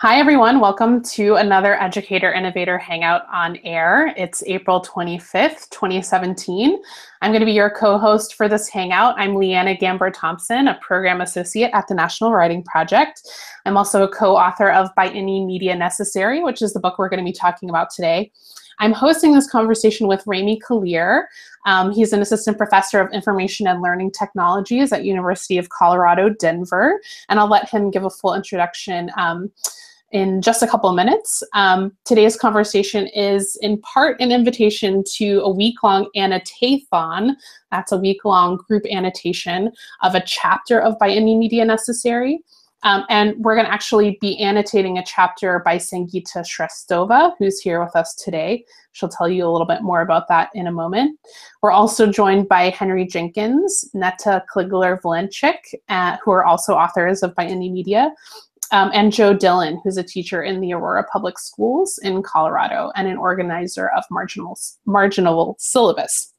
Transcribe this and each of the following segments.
Hi, everyone. Welcome to another Educator Innovator Hangout on Air. It's April 25th, 2017. I'm going to be your co-host for this Hangout. I'm Liana Gamber Thompson, a Program Associate at the National Writing Project. I'm also a co-author of By Any Media Necessary, which is the book we're going to be talking about today. I'm hosting this conversation with Ramy Kalir. Um, he's an assistant professor of information and learning technologies at University of Colorado, Denver, and I'll let him give a full introduction um, in just a couple of minutes. Um, today's conversation is in part an invitation to a week-long annotathon. That's a week-long group annotation of a chapter of By Any Media Necessary. Um, and we're going to actually be annotating a chapter by Sangita Shresthova, who's here with us today. She'll tell you a little bit more about that in a moment. We're also joined by Henry Jenkins, Neta Kligler Vilenchik, uh, who are also authors of By Any Media, um, and Joe Dillon, who's a teacher in the Aurora Public Schools in Colorado and an organizer of Marginal, Marginal Syllabus.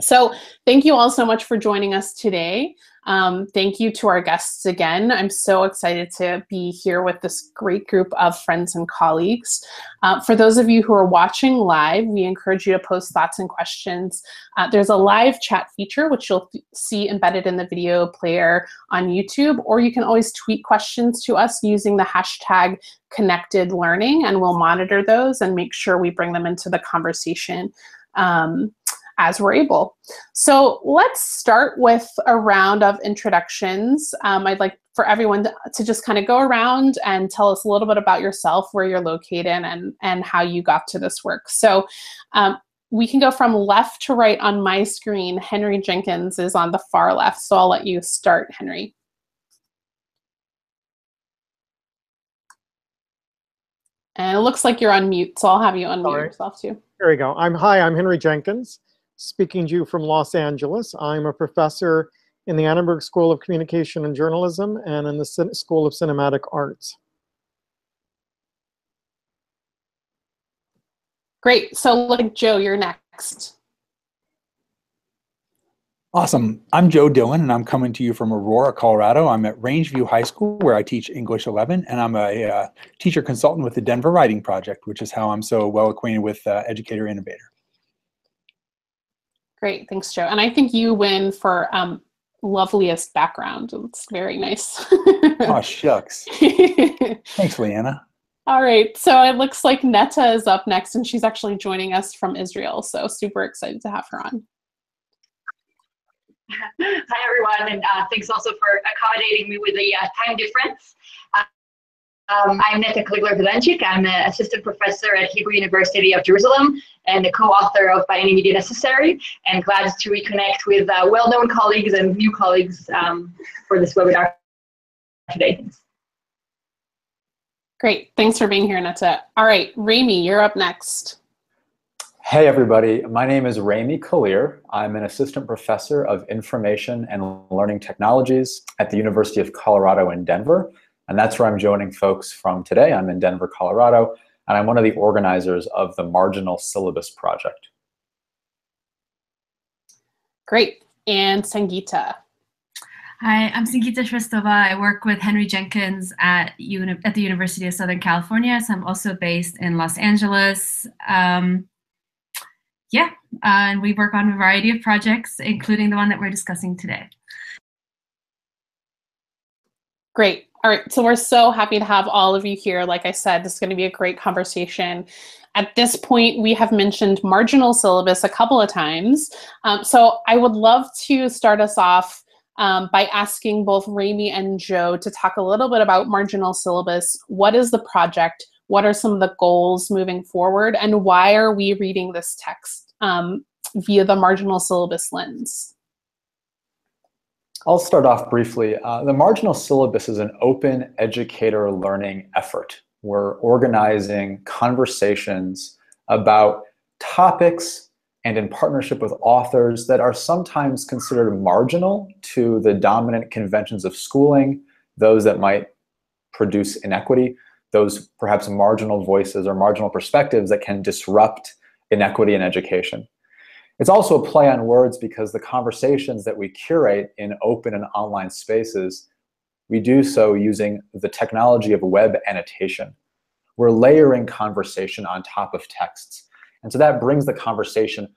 So thank you all so much for joining us today. Um, thank you to our guests again. I'm so excited to be here with this great group of friends and colleagues. Uh, for those of you who are watching live, we encourage you to post thoughts and questions. Uh, there's a live chat feature, which you'll see embedded in the video player on YouTube, or you can always tweet questions to us using the hashtag connected learning, and we'll monitor those and make sure we bring them into the conversation. Um, as we're able. So let's start with a round of introductions. Um, I'd like for everyone to, to just kind of go around and tell us a little bit about yourself, where you're located, and, and how you got to this work. So um, we can go from left to right on my screen. Henry Jenkins is on the far left, so I'll let you start, Henry. And it looks like you're on mute, so I'll have you unmute Sorry. yourself too. There we go. I'm hi, I'm Henry Jenkins speaking to you from Los Angeles. I'm a professor in the Annenberg School of Communication and Journalism and in the School of Cinematic Arts. Great. So look, Joe, you're next. Awesome. I'm Joe Dillon, and I'm coming to you from Aurora, Colorado. I'm at Rangeview High School, where I teach English 11, and I'm a uh, teacher consultant with the Denver Writing Project, which is how I'm so well acquainted with uh, Educator Innovator. Great, thanks, Joe. And I think you win for um, loveliest background. It's very nice. oh, shucks. Thanks, Liana. All right, so it looks like Neta is up next, and she's actually joining us from Israel. So super excited to have her on. Hi, everyone, and uh, thanks also for accommodating me with the uh, time difference. Um, I'm Neta Kligler Vilenchik. I'm an assistant professor at Hebrew University of Jerusalem and the co-author of By Any Media Necessary, and glad to reconnect with uh, well-known colleagues and new colleagues um, for this webinar today. Great, thanks for being here, Neta. All right, Rami, you're up next. Hey everybody, my name is Rami Kalir. I'm an assistant professor of information and learning technologies at the University of Colorado in Denver. And that's where I'm joining folks from today. I'm in Denver, Colorado, and I'm one of the organizers of the Marginal Syllabus Project. Great. And Sangita. Hi, I'm Sangita Shresthova. I work with Henry Jenkins at, uni at the University of Southern California. So I'm also based in Los Angeles. Um, yeah, uh, and we work on a variety of projects, including the one that we're discussing today. Great. All right, so we're so happy to have all of you here. Like I said, this is going to be a great conversation. At this point, we have mentioned marginal syllabus a couple of times. Um, so I would love to start us off um, by asking both Ramy and Joe to talk a little bit about marginal syllabus. What is the project? What are some of the goals moving forward? And why are we reading this text um, via the marginal syllabus lens? I'll start off briefly. Uh, the Marginal Syllabus is an open educator learning effort. We're organizing conversations about topics and in partnership with authors that are sometimes considered marginal to the dominant conventions of schooling, those that might produce inequity, those perhaps marginal voices or marginal perspectives that can disrupt inequity in education. It's also a play on words because the conversations that we curate in open and online spaces we do so using the technology of web annotation. We're layering conversation on top of texts. And so that brings the conversation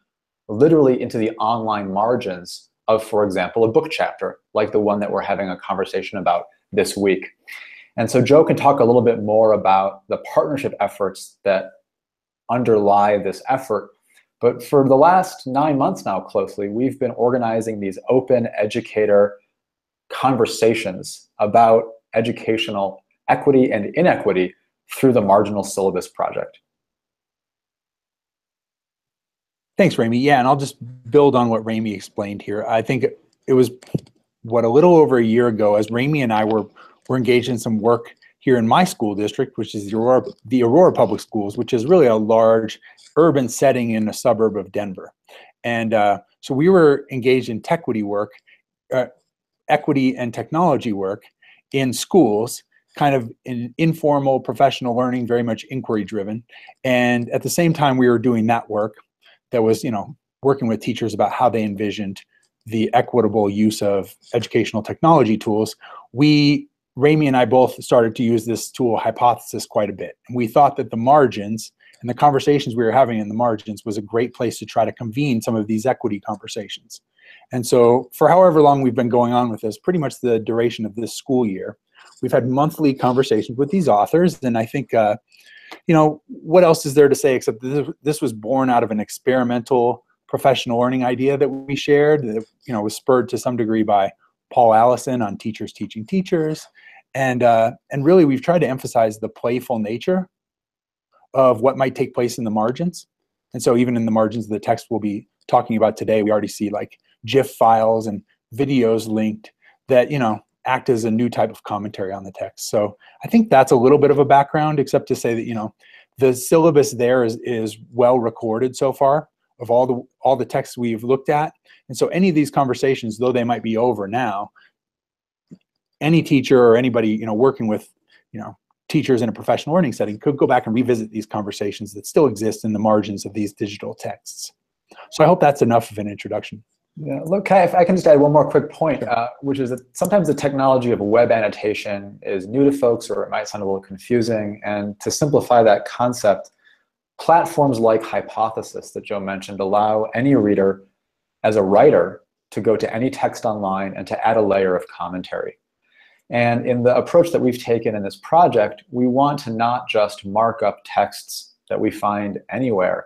literally into the online margins of, for example, a book chapter, like the one that we're having a conversation about this week. And so Joe can talk a little bit more about the partnership efforts that underlie this effort. But for the last nine months now, closely, we've been organizing these open educator conversations about educational equity and inequity through the Marginal Syllabus Project. Thanks, Rami. Yeah, and I'll just build on what Rami explained here. I think it was what a little over a year ago, as Rami and I were were engaged in some work here in my school district, which is the Aurora, the Aurora Public Schools, which is really a large urban setting in a suburb of Denver. And uh, so we were engaged in equity work, uh, equity and technology work in schools, kind of in informal professional learning, very much inquiry driven. And at the same time, we were doing that work that was, you know, working with teachers about how they envisioned the equitable use of educational technology tools, we, Rami and I both started to use this tool hypothesis quite a bit. And we thought that the margins and the conversations we were having in the margins was a great place to try to convene some of these equity conversations. And so for however long we've been going on with this, pretty much the duration of this school year, we've had monthly conversations with these authors. And I think uh, you know, what else is there to say except this, this was born out of an experimental professional learning idea that we shared that, you know, was spurred to some degree by Paul Allison on Teachers Teaching Teachers. And, uh, and really, we've tried to emphasize the playful nature of what might take place in the margins. And so even in the margins of the text we'll be talking about today, we already see like GIF files and videos linked that, you know, act as a new type of commentary on the text. So I think that's a little bit of a background, except to say that you know the syllabus there is is well recorded so far of all the all the texts we've looked at, and so any of these conversations, though they might be over now, any teacher or anybody you know working with you know teachers in a professional learning setting could go back and revisit these conversations that still exist in the margins of these digital texts. So I hope that's enough of an introduction. Yeah, look, if I can just add one more quick point, uh, which is that sometimes the technology of web annotation is new to folks or it might sound a little confusing. And to simplify that concept, platforms like Hypothesis that Joe mentioned allow any reader as a writer to go to any text online and to add a layer of commentary. And in the approach that we've taken in this project, we want to not just mark up texts that we find anywhere,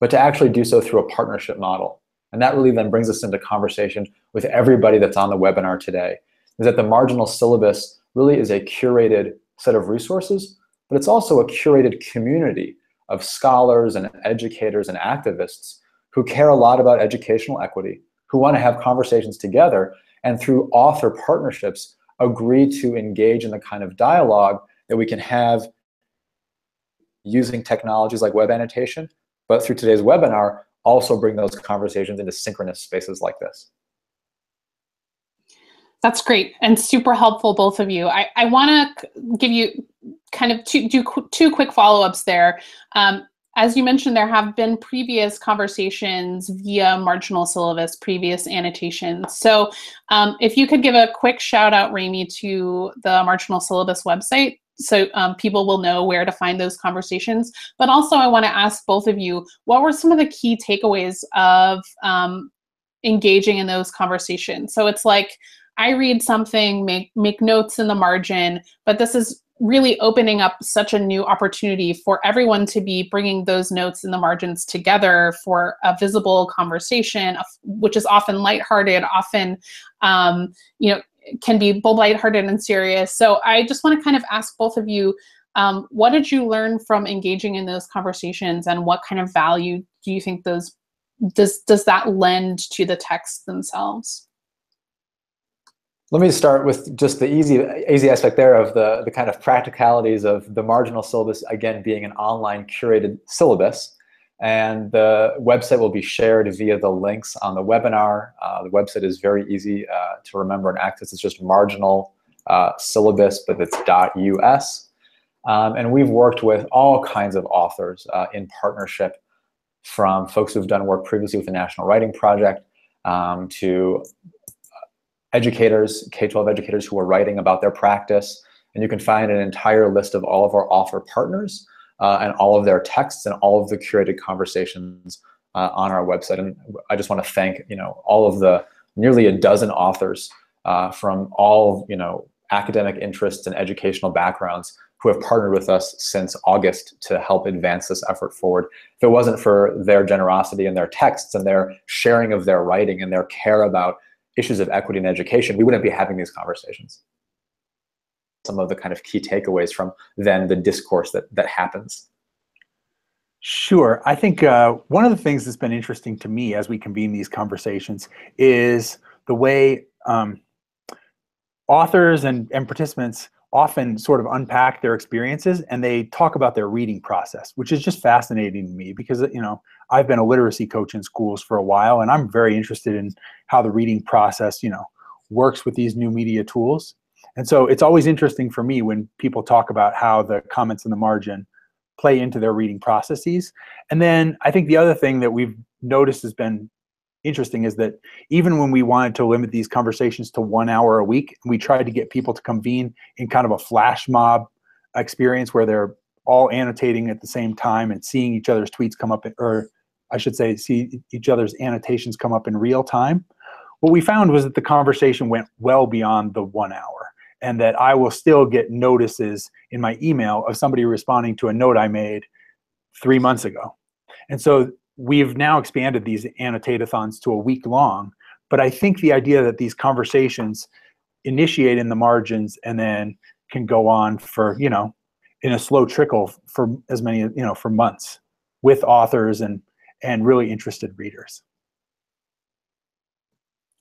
but to actually do so through a partnership model. And that really then brings us into conversation with everybody that's on the webinar today, is that the marginal syllabus really is a curated set of resources, but it's also a curated community of scholars and educators and activists who care a lot about educational equity, who want to have conversations together, and through author partnerships, agree to engage in the kind of dialogue that we can have using technologies like web annotation, but through today's webinar, also bring those conversations into synchronous spaces like this. That's great and super helpful, both of you. I, I want to give you kind of two, do two quick follow-ups there. Um, as you mentioned, there have been previous conversations via marginal syllabus, previous annotations. So um, if you could give a quick shout out, Rami, to the marginal syllabus website, so um, people will know where to find those conversations. But also, I want to ask both of you what were some of the key takeaways of um, engaging in those conversations? So it's like I read something, make make notes in the margin, but this is really opening up such a new opportunity for everyone to be bringing those notes in the margins together for a visible conversation, which is often lighthearted, often, um, you know, can be both lighthearted and serious. So I just want to kind of ask both of you, um, what did you learn from engaging in those conversations, and what kind of value do you think those does does that lend to the texts themselves? Let me start with just the easy easy aspect there of the the kind of practicalities of the marginal syllabus again being an online curated syllabus. And the website will be shared via the links on the webinar. Uh, the website is very easy uh, to remember and access. It's just marginal uh, syllabus, but it's .us. Um, and we've worked with all kinds of authors uh, in partnership from folks who've done work previously with the National Writing Project um, to educators, K-12 educators who are writing about their practice. And you can find an entire list of all of our offer partners uh, and all of their texts and all of the curated conversations uh, on our website. And I just want to thank, you know, all of the nearly a dozen authors uh, from all, you know, academic interests and educational backgrounds who have partnered with us since August to help advance this effort forward. If it wasn't for their generosity and their texts and their sharing of their writing and their care about issues of equity in education, we wouldn't be having these conversations. Some of the kind of key takeaways from then the discourse that, that happens. Sure. I think uh, one of the things that's been interesting to me as we convene these conversations is the way um, authors and, and participants often sort of unpack their experiences and they talk about their reading process, which is just fascinating to me because, you know, I've been a literacy coach in schools for a while and I'm very interested in how the reading process, you know, works with these new media tools. And so it's always interesting for me when people talk about how the comments in the margin play into their reading processes. And then I think the other thing that we've noticed has been interesting is that even when we wanted to limit these conversations to one hour a week, we tried to get people to convene in kind of a flash mob experience where they're all annotating at the same time and seeing each other's tweets come up, or I should say, see each other's annotations come up in real time. What we found was that the conversation went well beyond the one hour and that I will still get notices in my email of somebody responding to a note I made three months ago. And so we've now expanded these annotate-a-thons to a week long, but I think the idea that these conversations initiate in the margins and then can go on for, you know, in a slow trickle for as many, you know, for months with authors and and really interested readers.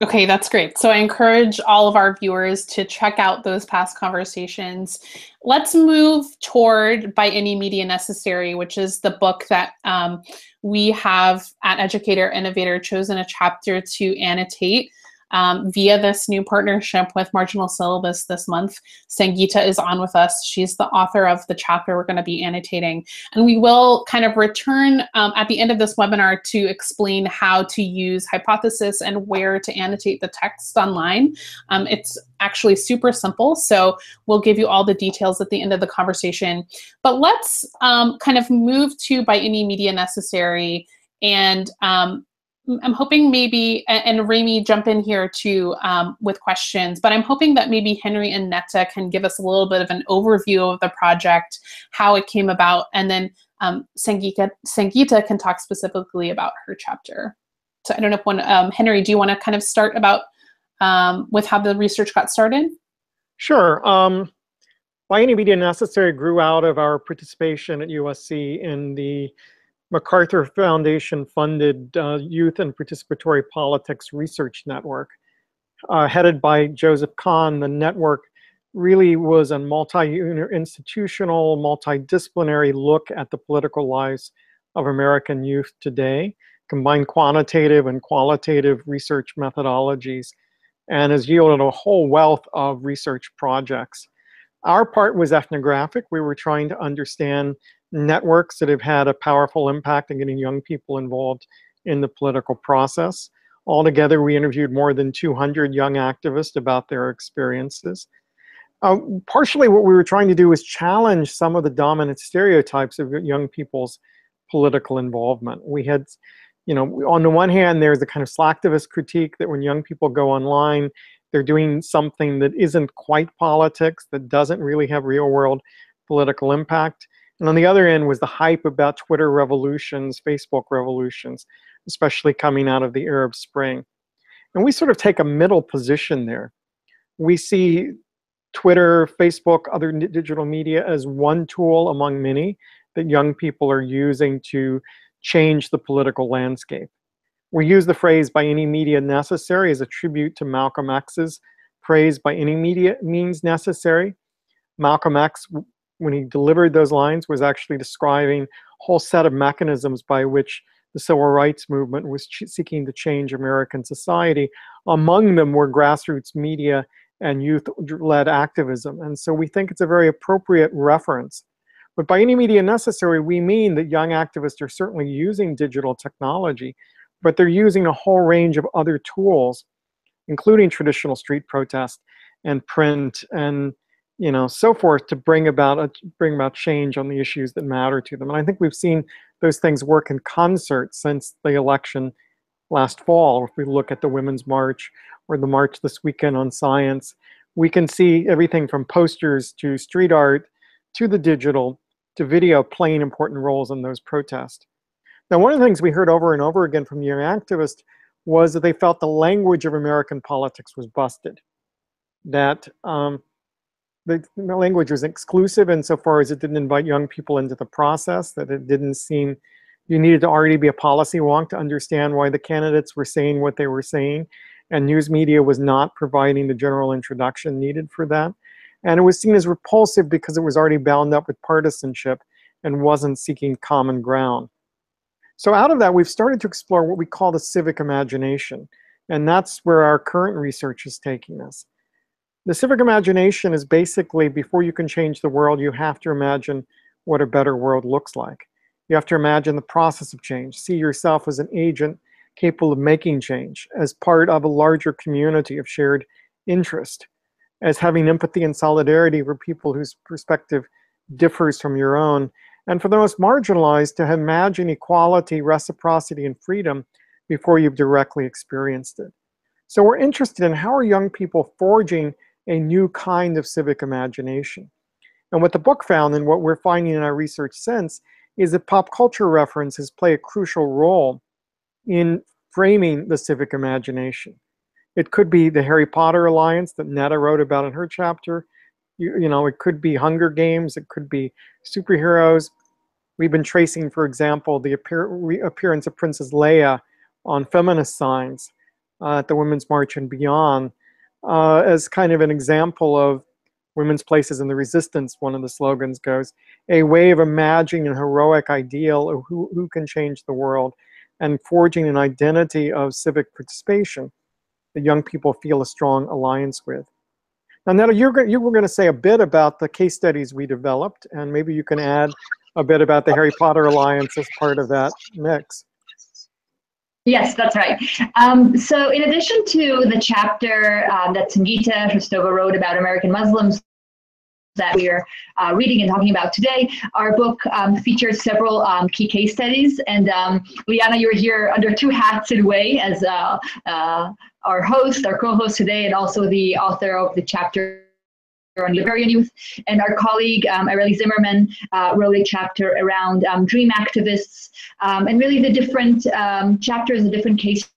Okay, that's great. So I encourage all of our viewers to check out those past conversations. Let's move toward By Any Media Necessary, which is the book that um, we have at Educator Innovator chosen a chapter to annotate um, via this new partnership with Marginal Syllabus this month. Sangita is on with us. She's the author of the chapter we're going to be annotating. And we will kind of return um, at the end of this webinar to explain how to use Hypothesis and where to annotate the text online. Um, it's actually super simple, so we'll give you all the details at the end of the conversation. But let's um, kind of move to by any media necessary and um, I'm hoping maybe, and, Rami jump in here too um, with questions, but I'm hoping that maybe Henry and Neta can give us a little bit of an overview of the project, how it came about, and then um, Sangita, Sangita can talk specifically about her chapter. So I don't know if one, um, Henry, do you want to kind of start about um, with how the research got started? Sure. Um, By Any Media Necessary grew out of our participation at USC in the MacArthur Foundation funded uh, Youth and Participatory Politics Research Network. Uh, headed by Joseph Kahne, the network really was a multi-institutional, multidisciplinary look at the political lives of American youth today, combined quantitative and qualitative research methodologies, and has yielded a whole wealth of research projects. Our part was ethnographic. We were trying to understand networks that have had a powerful impact in getting young people involved in the political process. Altogether, we interviewed more than 200 young activists about their experiences. Uh, partially what we were trying to do was challenge some of the dominant stereotypes of young people's political involvement. We had, you know, on the one hand, there's a kind of slacktivist critique that when young people go online, they're doing something that isn't quite politics, that doesn't really have real world political impact. And on the other end was the hype about Twitter revolutions, Facebook revolutions, especially coming out of the Arab Spring. And we sort of take a middle position there. We see Twitter, Facebook, other digital media as one tool among many that young people are using to change the political landscape. We use the phrase by any media necessary as a tribute to Malcolm X's phrase by any media means necessary. Malcolm X when he delivered those lines, was actually describing a whole set of mechanisms by which the civil rights movement was seeking to change American society. Among them were grassroots media and youth-led activism. And so we think it's a very appropriate reference. But by any media necessary, we mean that young activists are certainly using digital technology, but they're using a whole range of other tools including traditional street protest and print and you know so forth to bring about a, bring about change on the issues that matter to them. And I think we've seen those things work in concert since the election last fall. If we look at the Women's March or the march this weekend on science, we can see everything from posters to street art to the digital to video playing important roles in those protests. Now, one of the things we heard over and over again from young activists was that they felt the language of American politics was busted. That um, the, language was exclusive insofar as it didn't invite young people into the process, that it didn't seem you needed to already be a policy wonk to understand why the candidates were saying what they were saying, and news media was not providing the general introduction needed for that. And it was seen as repulsive because it was already bound up with partisanship and wasn't seeking common ground. So out of that, we've started to explore what we call the civic imagination. And that's where our current research is taking us. The civic imagination is basically before you can change the world, you have to imagine what a better world looks like. You have to imagine the process of change, see yourself as an agent capable of making change, as part of a larger community of shared interest, as having empathy and solidarity for people whose perspective differs from your own, and for the most marginalized to imagine equality, reciprocity, and freedom before you've directly experienced it. So we're interested in how are young people forging a new kind of civic imagination. And what the book found and what we're finding in our research since is that pop culture references play a crucial role in framing the civic imagination. It could be the Harry Potter Alliance that Neta wrote about in her chapter. You, you know, it could be Hunger Games, it could be superheroes. We've been tracing, for example, the appear appearance of Princess Leia on feminist signs uh, at the Women's March and beyond uh, as kind of an example of women's places in the resistance, one of the slogans goes, a way of imagining an heroic ideal of who, who can change the world and forging an identity of civic participation that young people feel a strong alliance with. Now, Neta, you're, you were going to say a bit about the case studies we developed, and maybe you can add a bit about the Harry Potter Alliance as part of that mix. Yes, that's right. Um, so in addition to the chapter um, that Sangita Shresthova wrote about American Muslims that we're uh, reading and talking about today, our book um, features several um, key case studies. And um, Liana, you're here under two hats in a way as uh, uh, our host, our co-host today, and also the author of the chapter on Liberian youth. And our colleague, um, Zimmerman, uh, wrote a chapter around um, dream activists. Um, and really the different um, chapters, the different case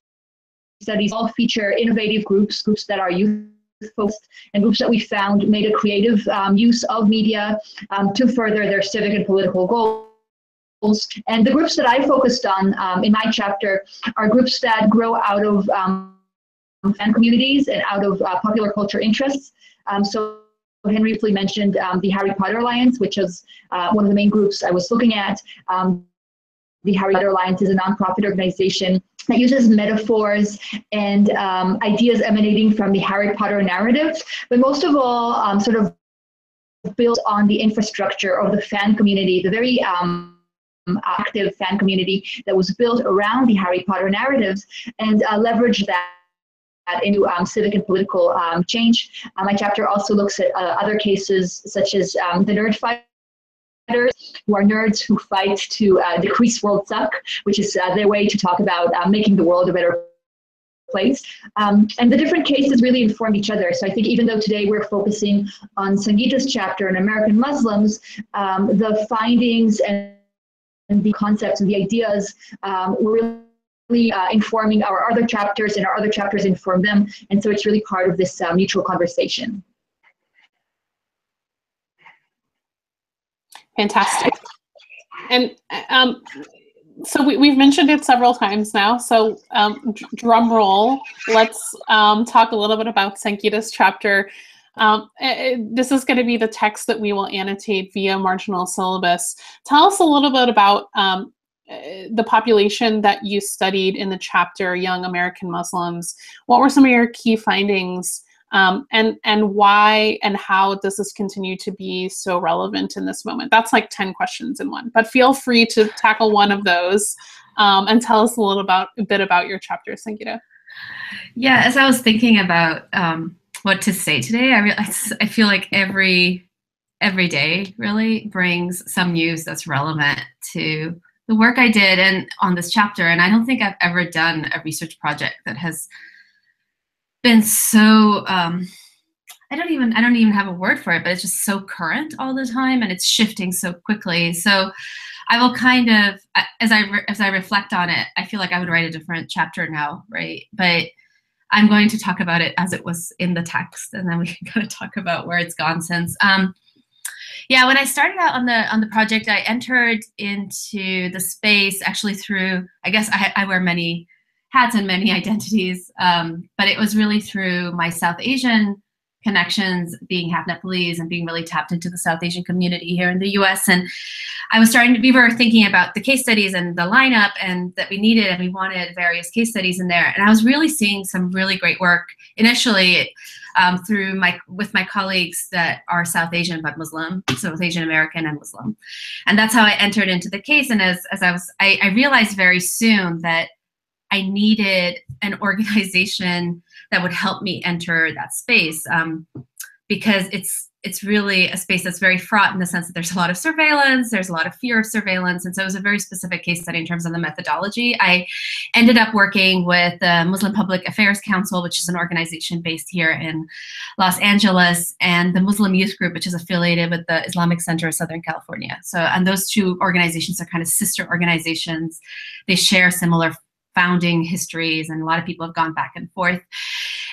studies all feature innovative groups, groups that are youth focused and groups that we found made a creative um, use of media um, to further their civic and political goals. And the groups that I focused on um, in my chapter are groups that grow out of fan communities and out of uh, popular culture interests. So Henry briefly mentioned um, the Harry Potter Alliance, which is uh, one of the main groups I was looking at. Um, the Harry Potter Alliance is a nonprofit organization that uses metaphors and um, ideas emanating from the Harry Potter narrative, but most of all, um, sort of built on the infrastructure of the fan community, the very um, active fan community that was built around the Harry Potter narratives, and uh, leverage that into um, civic and political um, change. Uh, my chapter also looks at uh, other cases such as um, the nerd fighters, who are nerds who fight to uh, decrease world suck, which is uh, their way to talk about uh, making the world a better place. Um, and the different cases really inform each other. So I think even though today we're focusing on Sangita's chapter on American Muslims, um, the findings and the concepts and the ideas um, were really uh, informing our other chapters and our other chapters inform them. And so it's really part of this uh, mutual conversation. Fantastic. And um, so we, have mentioned it several times now. So um, drum roll, let's um, talk a little bit about Sangita's chapter. Um, it, eh, eh, this is going to be the text that we will annotate via marginal syllabus. Tell us a little bit about um, the population that you studied in the chapter, young American Muslims, what were some of your key findings um, and, and why and how does this continue to be so relevant in this moment? That's like 10 questions in one, but feel free to tackle one of those um, and tell us a little about a bit about your chapter, Sangita. Yeah, as I was thinking about um, what to say today, I, I feel like every every day really brings some news that's relevant to the work I did and on this chapter. And I don't think I've ever done a research project that has been so um, I don't even I don't even have a word for it, but it's just so current all the time and it's shifting so quickly. So I will kind of as I re- as I reflect on it, I feel like I would write a different chapter now, right? But I'm going to talk about it as it was in the text, and then we can kind of talk about where it's gone since. Um, yeah, when I started out on the on the project, I entered into the space actually through. I guess I, I wear many hats and many identities, um, but it was really through my South Asian connections, being half Nepalese and being really tapped into the South Asian community here in the US. And I was starting to, we were thinking about the case studies and the lineup and that we needed, and we wanted various case studies in there. And I was really seeing some really great work initially um, through my, with my colleagues that are South Asian but Muslim, South Asian American and Muslim. And that's how I entered into the case. And as, as I was, I, I realized very soon that I needed an organization that would help me enter that space um, because it's it's really a space that's very fraught in the sense that there's a lot of surveillance, there's a lot of fear of surveillance, and so it was a very specific case study in terms of the methodology. I ended up working with the Muslim Public Affairs Council, which is an organization based here in Los Angeles, and the Muslim Youth Group, which is affiliated with the Islamic Center of Southern California. So, and those two organizations are kind of sister organizations. They share similar founding histories, and a lot of people have gone back and forth.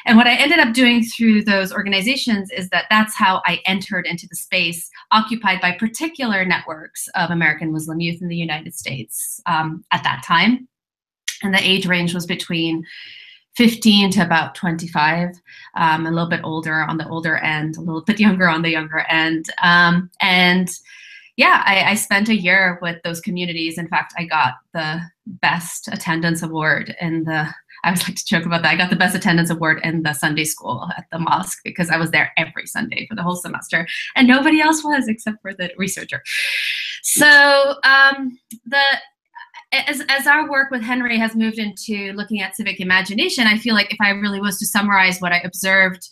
And what I ended up doing through those organizations is that that's how I entered into the space occupied by particular networks of American Muslim youth in the United States um, at that time. And the age range was between 15 to about 25, um, a little bit older on the older end, a little bit younger on the younger end. Um, and yeah, I, I, spent a year with those communities. In fact, I got the best attendance award in the. I always like to joke about that. I got the best attendance award in the Sunday school at the mosque because I was there every Sunday for the whole semester, and nobody else was except for the researcher. So um, the as, as our work with Henry has moved into looking at civic imagination, I feel like if I really was to summarize what I observed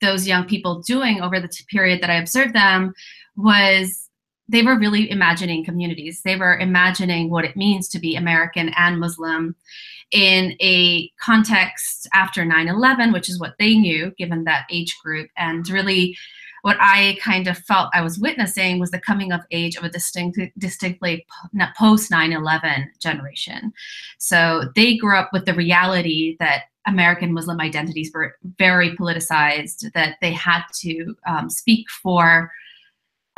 those young people doing over the period that I observed them was they were really imagining communities. They were imagining what it means to be American and Muslim in a context after 9 11, which is what they knew given that age group. And really, what I kind of felt I was witnessing was the coming of age of a distinct, distinctly post 9 11 generation. So they grew up with the reality that American Muslim identities were very politicized, that they had to um, speak for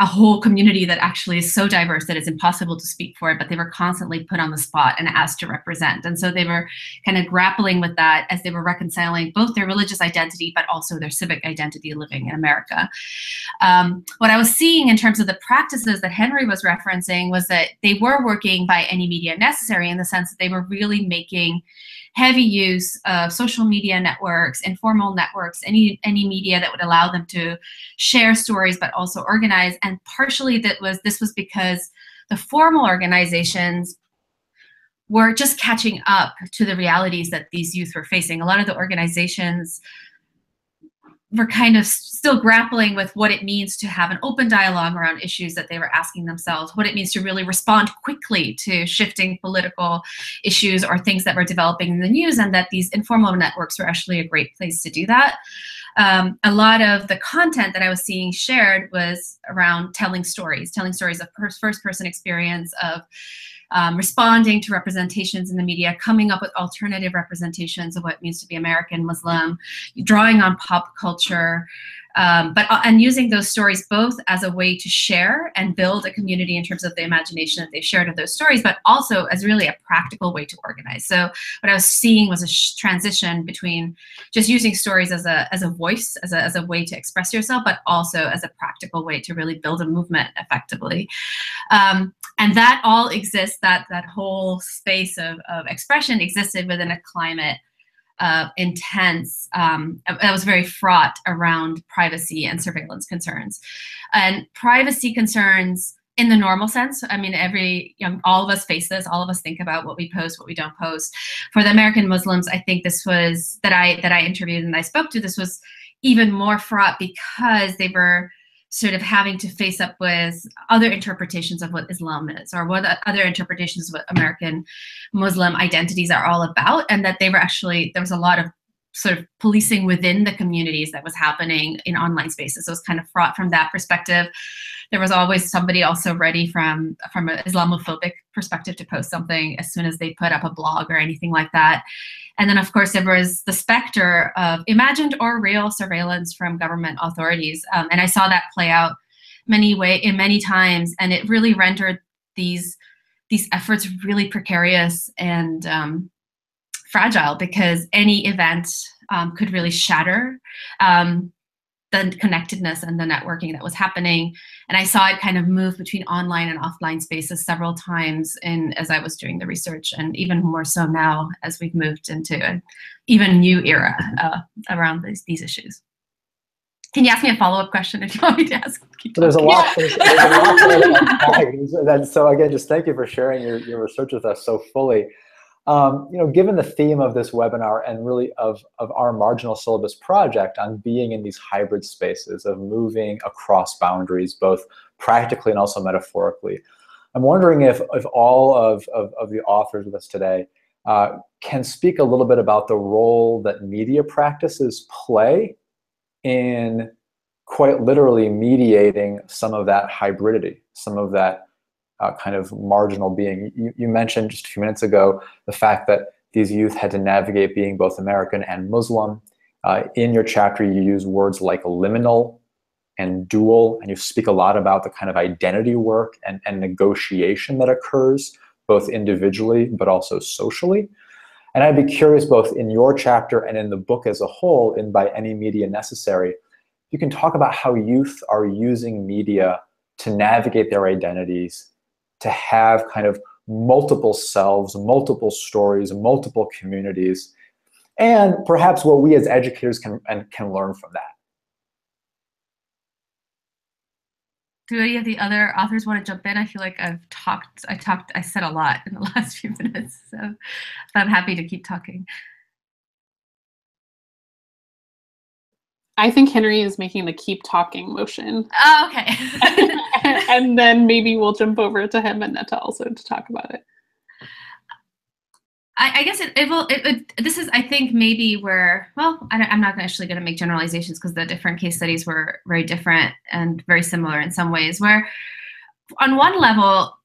a whole community that actually is so diverse that it's impossible to speak for it, but they were constantly put on the spot and asked to represent. And so they were kind of grappling with that as they were reconciling both their religious identity, but also their civic identity living in America. Um, what I was seeing in terms of the practices that Henry was referencing was that they were working by any media necessary in the sense that they were really making heavy use of social media networks, informal networks, any any media that would allow them to share stories but also organize. And partially that was this was because the formal organizations were just catching up to the realities that these youth were facing. A lot of the organizations were kind of still grappling with what it means to have an open dialogue around issues that they were asking themselves, what it means to really respond quickly to shifting political issues or things that were developing in the news, and that these informal networks were actually a great place to do that. Um, a lot of the content that I was seeing shared was around telling stories, telling stories of first person experience, of um, responding to representations in the media, coming up with alternative representations of what it means to be American Muslim, drawing on pop culture, um, but uh, and using those stories both as a way to share and build a community in terms of the imagination that they shared of those stories, but also as really a practical way to organize. So what I was seeing was a transition between just using stories as a as a voice, as a as a way to express yourself, but also as a practical way to really build a movement effectively. Um, and that all exists. That that whole space of of expression existed within a climate uh, intense, um, that was very fraught around privacy and surveillance concerns. And privacy concerns in the normal sense. I mean, every you know, all of us face this. All of us think about what we post, what we don't post. For the American Muslims, I think this was that I that I interviewed and I spoke to. This was even more fraught because they were sort of having to face up with other interpretations of what Islam is or what other interpretations of what American Muslim identities are all about, and that they were actually there was a lot of sort of policing within the communities that was happening in online spaces. So it was kind of fraught from that perspective. There was always somebody also ready from from an Islamophobic perspective to post something as soon as they put up a blog or anything like that. And then, of course, there was the specter of imagined or real surveillance from government authorities. Um, and I saw that play out many way in many times, and it really rendered these these efforts really precarious and um, fragile because any event um, could really shatter um, the connectedness and the networking that was happening. And I saw it kind of move between online and offline spaces several times in as I was doing the research, and even more so now as we've moved into an even new era uh, around these, these issues. Can you ask me a follow-up question if you want me to ask? So there's a lot. There's, there's a lot and so again, just thank you for sharing your, your research with us so fully. Um, you know, given the theme of this webinar and really of, of our marginal syllabus project on being in these hybrid spaces of moving across boundaries, both practically and also metaphorically, I'm wondering if, if all of, of, of the authors with us today uh, can speak a little bit about the role that media practices play in quite literally mediating some of that hybridity, some of that uh, kind of marginal being. You, you, mentioned just a few minutes ago the fact that these youth had to navigate being both American and Muslim. Uh, in your chapter, you use words like liminal and dual, and you speak a lot about the kind of identity work and, and negotiation that occurs both individually but also socially. And I'd be curious both in your chapter and in the book as a whole, in By Any Media Necessary, you can talk about how youth are using media to navigate their identities to have kind of multiple selves, multiple stories, multiple communities, and perhaps what we as educators can and can learn from that. Do any of the other authors want to jump in? I feel like I've talked, I talked, I said a lot in the last few minutes, so I'm happy to keep talking. I think Henry is making the keep talking motion. Oh, okay. and then maybe we'll jump over to him and Neta also to talk about it. I, I guess it, it will. It, it, this is, I think, maybe where. Well, I, am not actually going to make generalizations because the different case studies were very different and very similar in some ways. Where, on one level,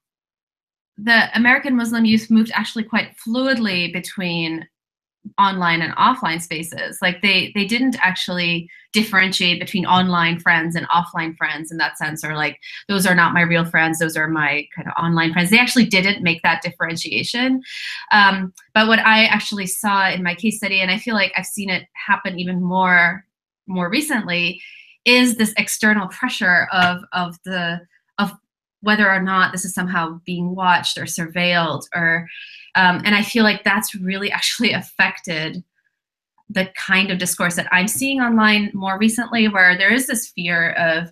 the American Muslim youth moved actually quite fluidly between online and offline spaces. Like they they didn't actually differentiate between online friends and offline friends in that sense or like those are not my real friends those are my kind of online friends. They actually didn't make that differentiation. Um, but what i actually saw in my case study and i feel like i've seen it happen even more more recently is this external pressure of of the of whether or not this is somehow being watched or surveilled or um, and I feel like that's really actually affected the kind of discourse that I'm seeing online more recently, where there is this fear of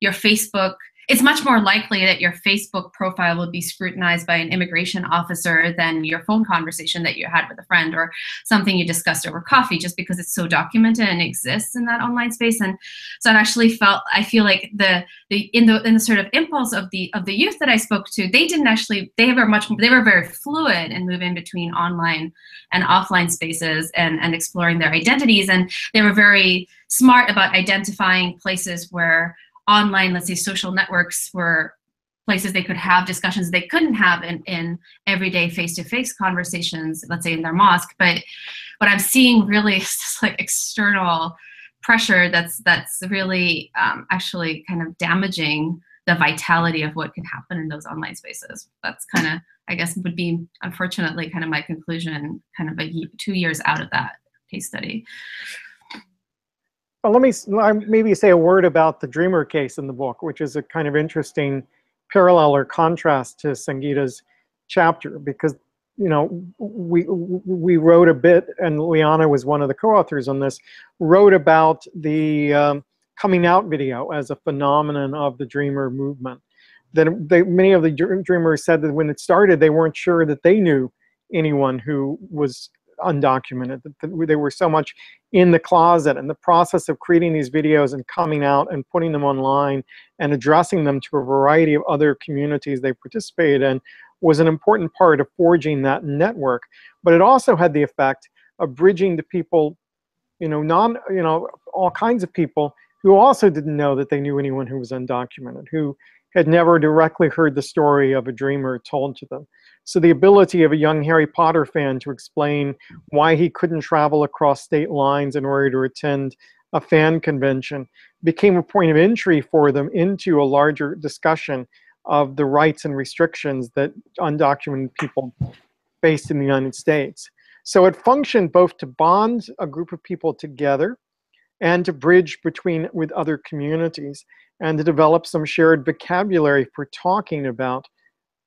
your Facebook it's much more likely that your Facebook profile will be scrutinized by an immigration officer than your phone conversation that you had with a friend or something you discussed over coffee, just because it's so documented and exists in that online space. And so I've actually felt I feel like the the in the in the sort of impulse of the of the youth that I spoke to, they didn't actually they were much they were very fluid and moving between online and offline spaces and and exploring their identities, and they were very smart about identifying places where online, let's say, social networks were places they could have discussions they couldn't have in, in everyday face-to-face conversations, let's say in their mosque. But what I'm seeing really is just like external pressure that's that's really um, actually kind of damaging the vitality of what can happen in those online spaces. That's kind of, I guess, would be unfortunately kind of my conclusion, kind of a two years out of that case study. Well, let me maybe say a word about the Dreamer case in the book, which is a kind of interesting parallel or contrast to Sangita's chapter, because you know we we wrote a bit, and Liana was one of the co-authors on this, wrote about the um, coming out video as a phenomenon of the Dreamer movement. that they, many of the dreamers said that when it started, they weren't sure that they knew anyone who was undocumented. They were so much in the closet, and the process of creating these videos and coming out and putting them online and addressing them to a variety of other communities they participated in was an important part of forging that network. But it also had the effect of bridging the people, you know, non, you know, all kinds of people who also didn't know that they knew anyone who was undocumented, who had never directly heard the story of a dreamer told to them. So the ability of a young Harry Potter fan to explain why he couldn't travel across state lines in order to attend a fan convention became a point of entry for them into a larger discussion of the rights and restrictions that undocumented people faced in the United States. So it functioned both to bond a group of people together and to bridge between with other communities and to develop some shared vocabulary for talking about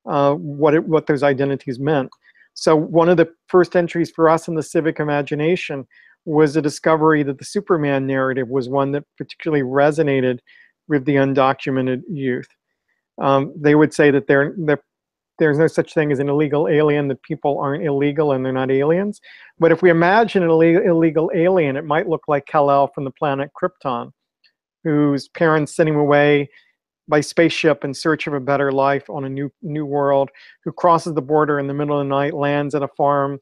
uh, what it, what those identities meant. So one of the first entries for us in the civic imagination was a discovery that the Superman narrative was one that particularly resonated with the undocumented youth. Um, they would say that they're, they're there's no such thing as an illegal alien, that people aren't illegal and they're not aliens. But if we imagine an illegal alien, it might look like Kal-El from the planet Krypton, whose parents sent him away by spaceship in search of a better life on a new new world, who crosses the border in the middle of the night, lands at a farm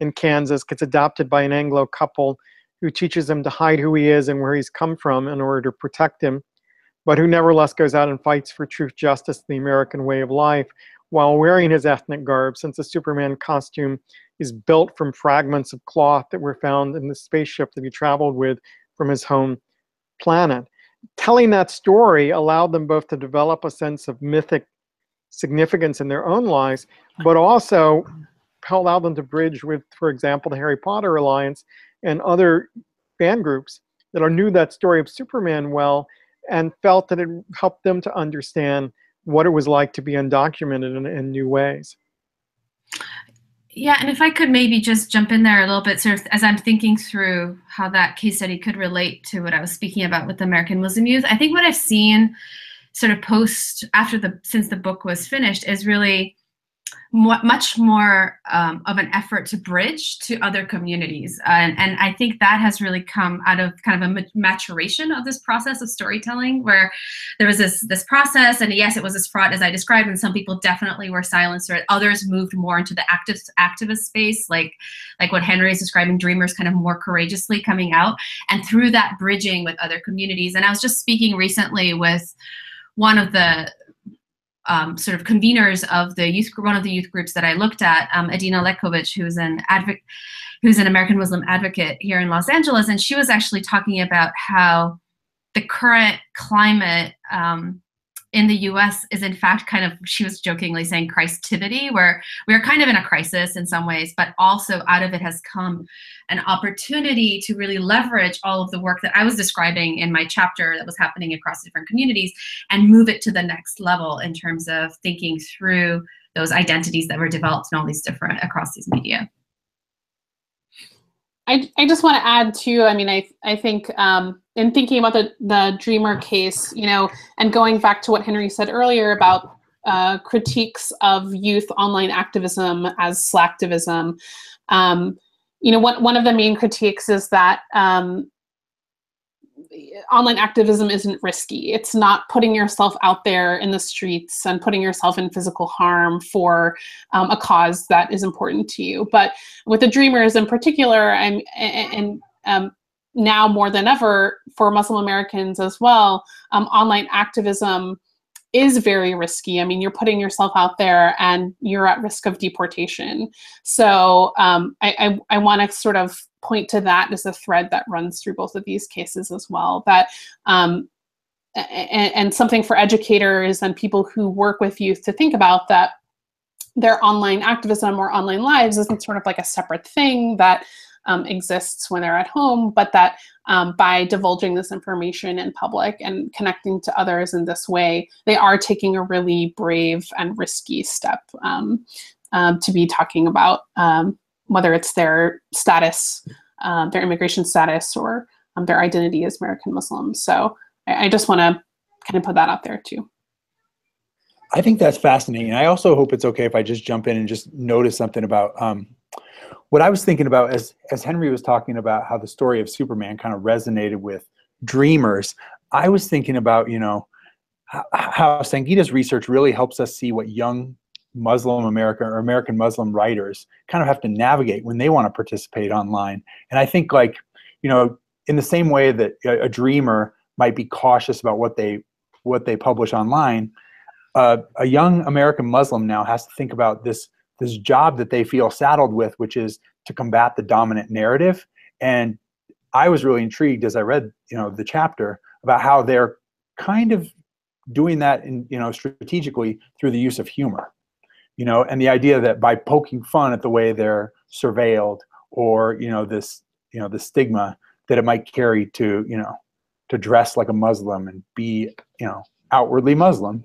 in Kansas, gets adopted by an Anglo couple who teaches him to hide who he is and where he's come from in order to protect him, but who nevertheless goes out and fights for truth, justice, the American way of life, while wearing his ethnic garb, since the Superman costume is built from fragments of cloth that were found in the spaceship that he traveled with from his home planet. Telling that story allowed them both to develop a sense of mythic significance in their own lives, but also allowed them to bridge with, for example, the Harry Potter Alliance and other fan groups that knew that story of Superman well and felt that it helped them to understand what it was like to be undocumented in, in new ways. Yeah, and if I could maybe just jump in there a little bit, sort of as I'm thinking through how that case study could relate to what I was speaking about with American Muslim youth, I think what I've seen sort of post after the since the book was finished is really much more um, of an effort to bridge to other communities. And, and I think that has really come out of kind of a maturation of this process of storytelling where there was this, this process and yes, it was as fraught as I described and some people definitely were silenced or others moved more into the active, activist space like, like what Henry is describing, dreamers kind of more courageously coming out and through that bridging with other communities. And I was just speaking recently with one of the um, sort of conveners of the youth group, one of the youth groups that I looked at, um, Edina Lekovic, who's an advocate, who's an American Muslim advocate here in Los Angeles, and she was actually talking about how the current climate um, in the US is in fact kind of, she was jokingly saying Christivity, where we're kind of in a crisis in some ways, but also out of it has come an opportunity to really leverage all of the work that I was describing in my chapter that was happening across different communities and move it to the next level in terms of thinking through those identities that were developed in all these different across these media. I, I just want to add too, I mean, I, I think um, in thinking about the, the Dreamer case, you know, and going back to what Henry said earlier about uh, critiques of youth online activism as slacktivism, um, you know, one, one of the main critiques is that um, online activism isn't risky. It's not putting yourself out there in the streets and putting yourself in physical harm for um, a cause that is important to you. But with the Dreamers in particular, I'm, and, and um, now more than ever for Muslim Americans as well, um, online activism is very risky. I mean, you're putting yourself out there and you're at risk of deportation. So um, I, I, I want to sort of point to that as a thread that runs through both of these cases as well. That um, and, and something for educators and people who work with youth to think about that their online activism or online lives isn't sort of like a separate thing that um, exists when they're at home, but that um, by divulging this information in public and connecting to others in this way, they are taking a really brave and risky step um, um to be talking about um, whether it's their status, um, their immigration status, or their identity as American Muslims. So I, I just want to kind of put that out there too. I think that's fascinating. I also hope it's okay if I just jump in and just notice something about um, what I was thinking about as as Henry was talking about how the story of Superman kind of resonated with dreamers. I was thinking about you know how, Sangita's research really helps us see what young Muslim American or American Muslim writers kind of have to navigate when they want to participate online. And I think like you know in the same way that a, a dreamer might be cautious about what they what they publish online uh, a young American Muslim now has to think about this this job that they feel saddled with, which is to combat the dominant narrative. And I was really intrigued as I read, you know, the chapter about how they're kind of doing that in, you know, strategically through the use of humor. You know, and the idea that by poking fun at the way they're surveilled or, you know, this, you know, the stigma that it might carry to, you know, to dress like a Muslim and be, you know, outwardly Muslim,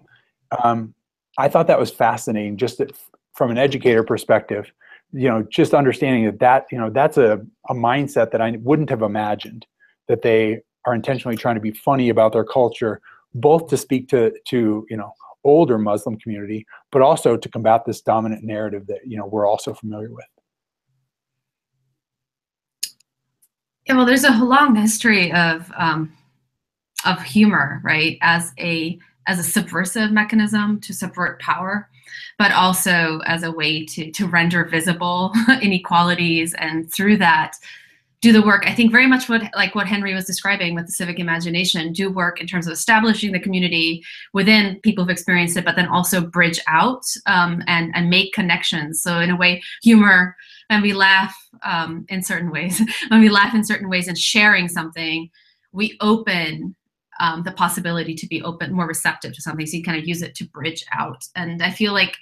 um, I thought that was fascinating, just that from an educator perspective. You know, just understanding that that you know that's a, a mindset that I wouldn't have imagined that they are intentionally trying to be funny about their culture, both to speak to to you know older Muslim community, but also to combat this dominant narrative that you know we're also familiar with. Yeah, well, there's a long history of um, of humor, right, as a as a subversive mechanism to subvert power, but also as a way to, to render visible inequalities and through that do the work. I think very much what like what Henry was describing with the civic imagination, do work in terms of establishing the community within people who've experienced it, but then also bridge out um, and and make connections. So in a way, humor when we laugh um, in certain ways, when we laugh in certain ways and sharing something, we open um, the possibility to be open, more receptive to something. So you kind of use it to bridge out. And I feel like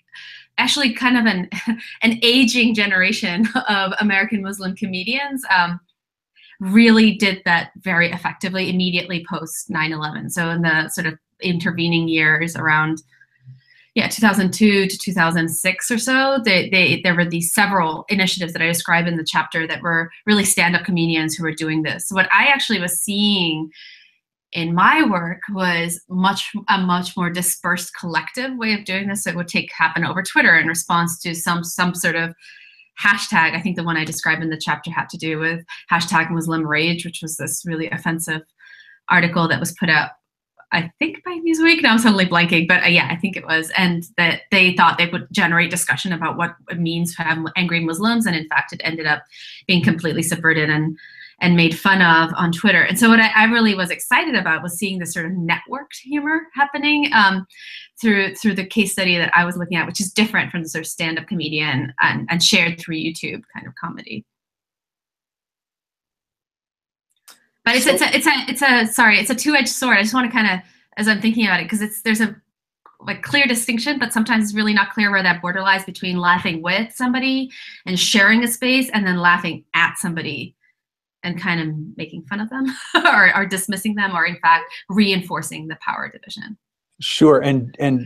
actually kind of an an aging generation of American Muslim comedians um, really did that very effectively immediately post 9/11. So in the sort of intervening years around yeah 2002 to 2006 or so they, they there were these several initiatives that i describe in the chapter that were really stand-up comedians who were doing this so what i actually was seeing in my work was much a much more dispersed collective way of doing this. It would take happen over Twitter in response to some some sort of hashtag. I think the one I described in the chapter had to do with hashtag Muslim Rage, which was this really offensive article that was put out. I think by Newsweek. Now I'm suddenly blanking, but uh, yeah, I think it was, and that they thought they would generate discussion about what it means to have angry Muslims, and in fact, it ended up being completely subverted and and made fun of on Twitter. And so what I, I really was excited about was seeing this sort of networked humor happening um, through through the case study that I was looking at, which is different from the sort of stand-up comedian and, and shared through YouTube kind of comedy. But it's, so, it's a it's a it's a sorry it's a two-edged sword. I just want to kind of as I'm thinking about it because it's there's a like clear distinction, but sometimes it's really not clear where that border lies between laughing with somebody and sharing a space and then laughing at somebody and kind of making fun of them or, or dismissing them or in fact reinforcing the power division. Sure and and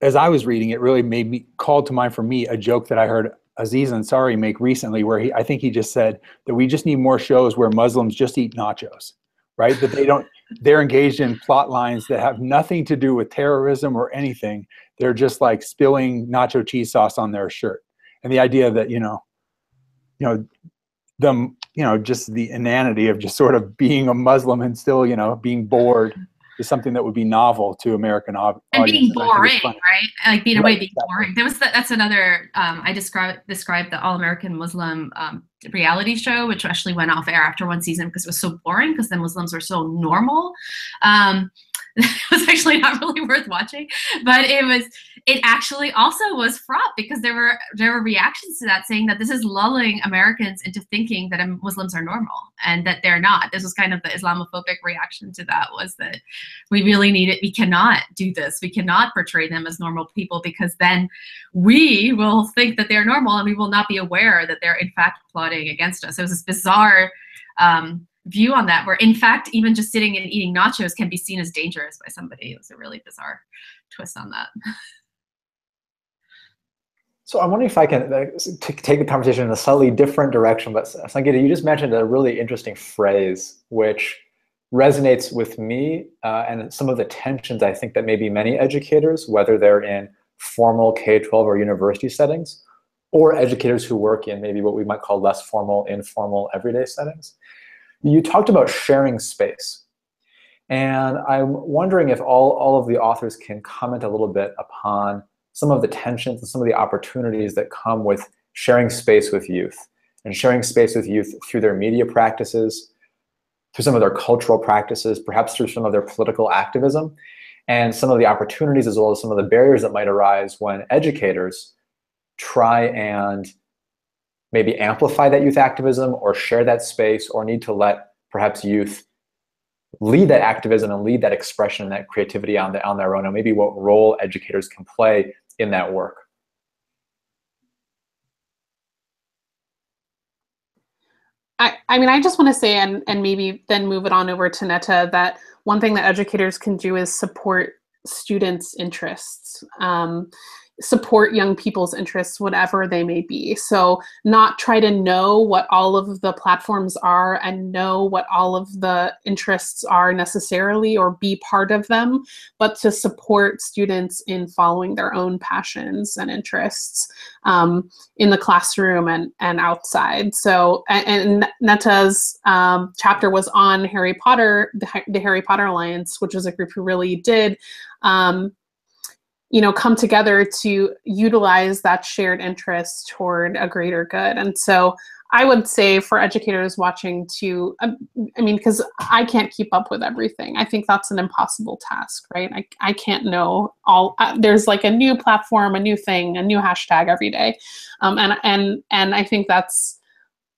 as i was reading it really made me called to mind for me a joke that i heard aziz ansari make recently where he i think he just said that we just need more shows where muslims just eat nachos right? That they don't they're engaged in plot lines that have nothing to do with terrorism or anything. They're just like spilling nacho cheese sauce on their shirt. And the idea that you know you know them you know just the inanity of just sort of being a muslim and still you know being bored is something that would be novel to american audience and being boring right? Like being right, away being exactly. boring. There was the, that's another um, i described described the all-american muslim um, reality show which actually went off air after one season because it was so boring because the muslims were so normal. Um, it was actually not really worth watching but it was it actually also was fraught because there were there were reactions to that saying that this is lulling americans into thinking that muslims are normal and that they're not. This was kind of the islamophobic reaction to that was that we really need it we cannot do this. We cannot portray them as normal people because then we will think that they're normal and we will not be aware that they're in fact plotting against us. It was this bizarre um, view on that where in fact even just sitting and eating nachos can be seen as dangerous by somebody it was a really bizarre twist on that so i'm wondering if i can uh, take the conversation in a slightly different direction but sangita you just mentioned a really interesting phrase which resonates with me uh, and some of the tensions I think that maybe many educators, whether they're in formal K-12 or university settings, or educators who work in maybe what we might call less formal, informal, everyday settings. You talked about sharing space. And I'm wondering if all, all of the authors can comment a little bit upon some of the tensions and some of the opportunities that come with sharing space with youth and sharing space with youth through their media practices, through some of their cultural practices, perhaps through some of their political activism, and some of the opportunities as well as some of the barriers that might arise when educators try and maybe amplify that youth activism or share that space or need to let perhaps youth lead that activism and lead that expression and that creativity on, the, on their own and maybe what role educators can play in that work. I, I mean, I just want to say, and, and maybe then move it on over to Neta, that one thing that educators can do is support students' interests. Um, support young people's interests, whatever they may be. So, not try to know what all of the platforms are and know what all of the interests are necessarily or be part of them, but to support students in following their own passions and interests um, in the classroom and, and outside. So, and, and Neta's um, chapter was on Harry Potter, the, the Harry Potter Alliance, which was a group who really did. Um, you know come together to utilize that shared interest toward a greater good. And so i would say for educators watching to um, i mean because i can't keep up with everything. I think that's an impossible task right? I, I can't know all uh, there's like a new platform a new thing a new hashtag every day. Um, and and and i think that's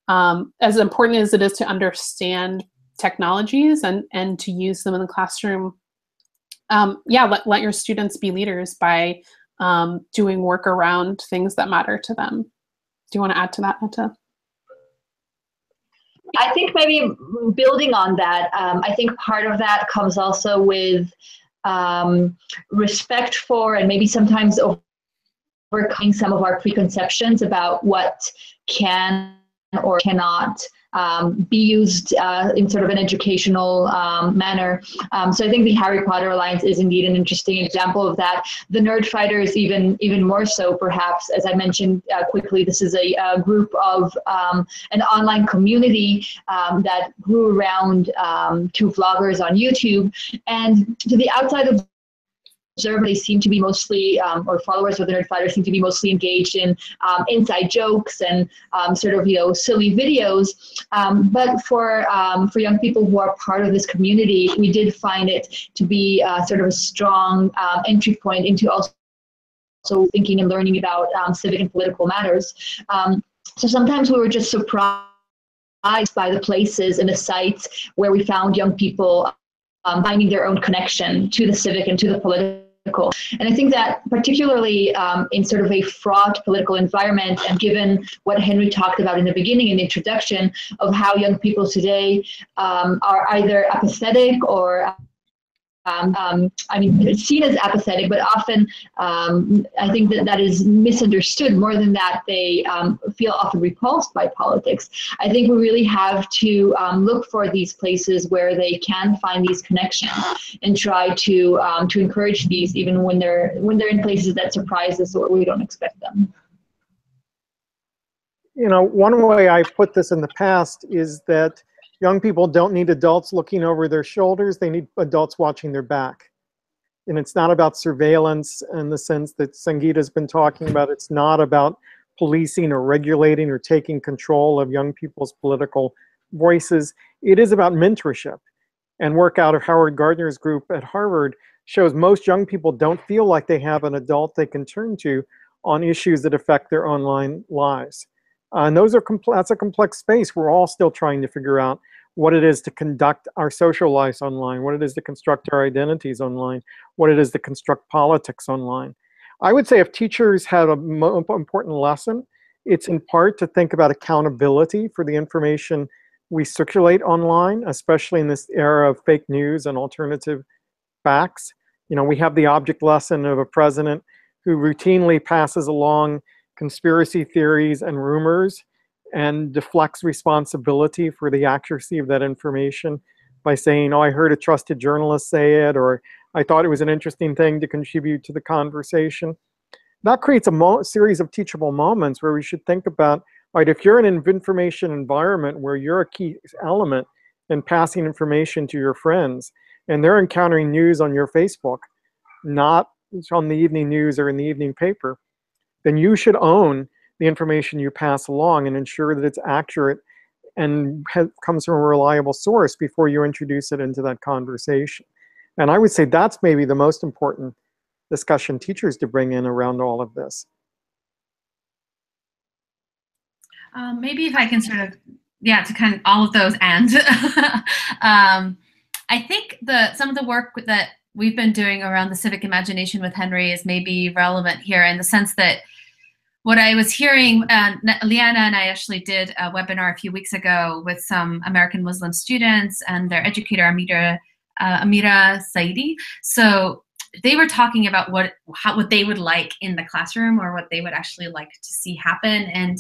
um, as important as it is to understand technologies and and to use them in the classroom um, yeah, let, let your students be leaders by um, doing work around things that matter to them. Do you want to add to that, Neta? I think maybe building on that, um, I think part of that comes also with um, respect for and maybe sometimes overcoming some of our preconceptions about what can or cannot um, be used uh, in sort of an educational um, manner. Um, so I think the Harry Potter Alliance is indeed an interesting example of that. The Nerd Fighters even even more so, perhaps. As I mentioned uh, quickly, this is a, a group of um, an online community um, that grew around um, two vloggers on YouTube, and to the outside of observer, they seem to be mostly, um, or followers of the Nerdfighter seem to be mostly engaged in um, inside jokes and um, sort of, you know, silly videos. Um, but for, um, for young people who are part of this community, we did find it to be uh, sort of a strong um, entry point into also thinking and learning about civic and political matters. so sometimes we were just surprised by the places and the sites where we found young people um, finding their own connection to the civic and to the political and I think that particularly um, in sort of a fraught political environment, and given what Henry talked about in the beginning in the introduction of how young people today um, are either apathetic or um, um, I mean, seen as apathetic, but often um, I think that that is misunderstood. More than that, they um, feel often repulsed by politics. I think we really have to um, look for these places where they can find these connections and try to um, to encourage these, even when they're when they're in places that surprise us or we don't expect them. You know, one way I put this in the past is that young people don't need adults looking over their shoulders. They need adults watching their back. And it's not about surveillance in the sense that Sangita's been talking about. It's not about policing or regulating or taking control of young people's political voices. It is about mentorship. And work out of Howard Gardner's group at Harvard shows most young people don't feel like they have an adult they can turn to on issues that affect their online lives. Uh, and those are that's a complex space. We're all still trying to figure out what it is to conduct our social lives online, what it is to construct our identities online, what it is to construct politics online. I would say if teachers had a mo- important lesson, it's in part to think about accountability for the information we circulate online, especially in this era of fake news and alternative facts. You know, we have the object lesson of a president who routinely passes along conspiracy theories and rumors and deflects responsibility for the accuracy of that information by saying, oh, I heard a trusted journalist say it, or I thought it was an interesting thing to contribute to the conversation. That creates a series of teachable moments where we should think about, right, if you're in an information environment where you're a key element in passing information to your friends, and they're encountering news on your Facebook, not on the evening news or in the evening paper, then you should own the information you pass along and ensure that it's accurate and comes from a reliable source before you introduce it into that conversation. And I would say that's maybe the most important discussion teachers to bring in around all of this. Um, maybe if I can sort of, yeah, to kind of all of those and um, I think the some of the work that we've been doing around the civic imagination with Henry is maybe relevant here in the sense that what I was hearing, uh, Liana and I actually did a webinar a few weeks ago with some American Muslim students and their educator, Amira, uh, Amira Saidi. So they were talking about what how, what they would like in the classroom or what they would actually like to see happen. And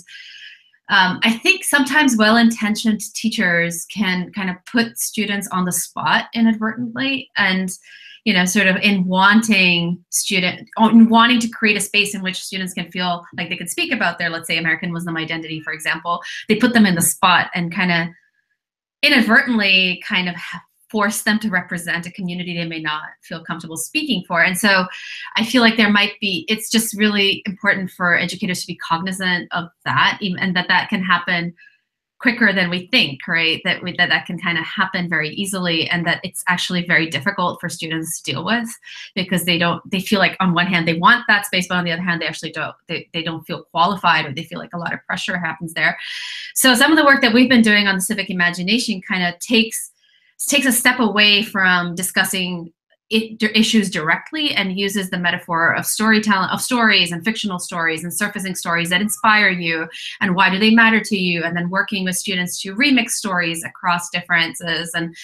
um, I think sometimes well-intentioned teachers can kind of put students on the spot inadvertently and you know, sort of in wanting student, in wanting to create a space in which students can feel like they can speak about their, let's say, American Muslim identity, for example, they put them in the spot and kind of inadvertently kind of force them to represent a community they may not feel comfortable speaking for. And so I feel like there might be, it's just really important for educators to be cognizant of that and that that can happen quicker than we think, right? That we, that that can kind of happen very easily, and that it's actually very difficult for students to deal with because they don't they feel like on one hand they want that space, but on the other hand they actually don't they, they don't feel qualified or they feel like a lot of pressure happens there. So some of the work that we've been doing on the civic imagination kind of takes takes a step away from discussing it, issues directly and uses the metaphor of storytelling of stories and fictional stories and surfacing stories that inspire you and why do they matter to you and then working with students to remix stories across differences. And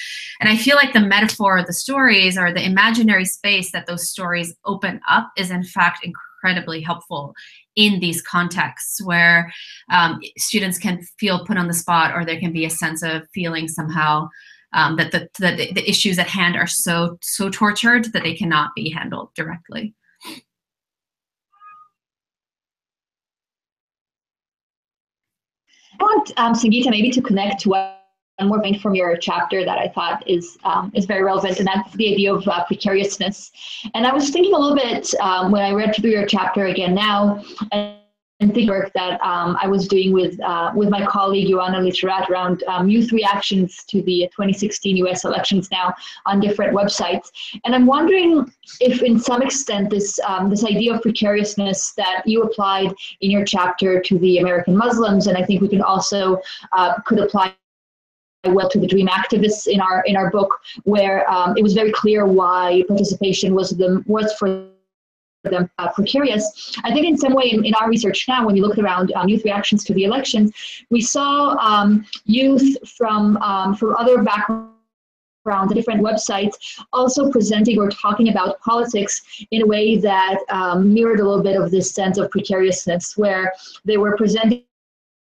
and i feel like the metaphor of the stories or the imaginary space that those stories open up is in fact incredibly helpful in these contexts where um, students can feel put on the spot or there can be a sense of feeling somehow um, that the, that the issues at hand are so so tortured that they cannot be handled directly. I want um, Sangita maybe to connect to one more point from your chapter that I thought is um, is very relevant, and that's the idea of uh, precariousness. And I was thinking a little bit um, when I read through your chapter again now, and think work that um, I was doing with uh, with my colleague Ioana Literat around um, youth reactions to the 2016 U.S. elections now on different websites, and I'm wondering if, in some extent, this um, this idea of precariousness that you applied in your chapter to the American Muslims, and I think we can also uh, could apply well to the dream activists in our in our book where um, it was very clear why participation was the was for them uh, precarious. I think in some way in, in, our research now, when you look around um, youth reactions to the elections, we saw um, youth from, um, from other backgrounds different websites also presenting or talking about politics in a way that um, mirrored a little bit of this sense of precariousness where they were presenting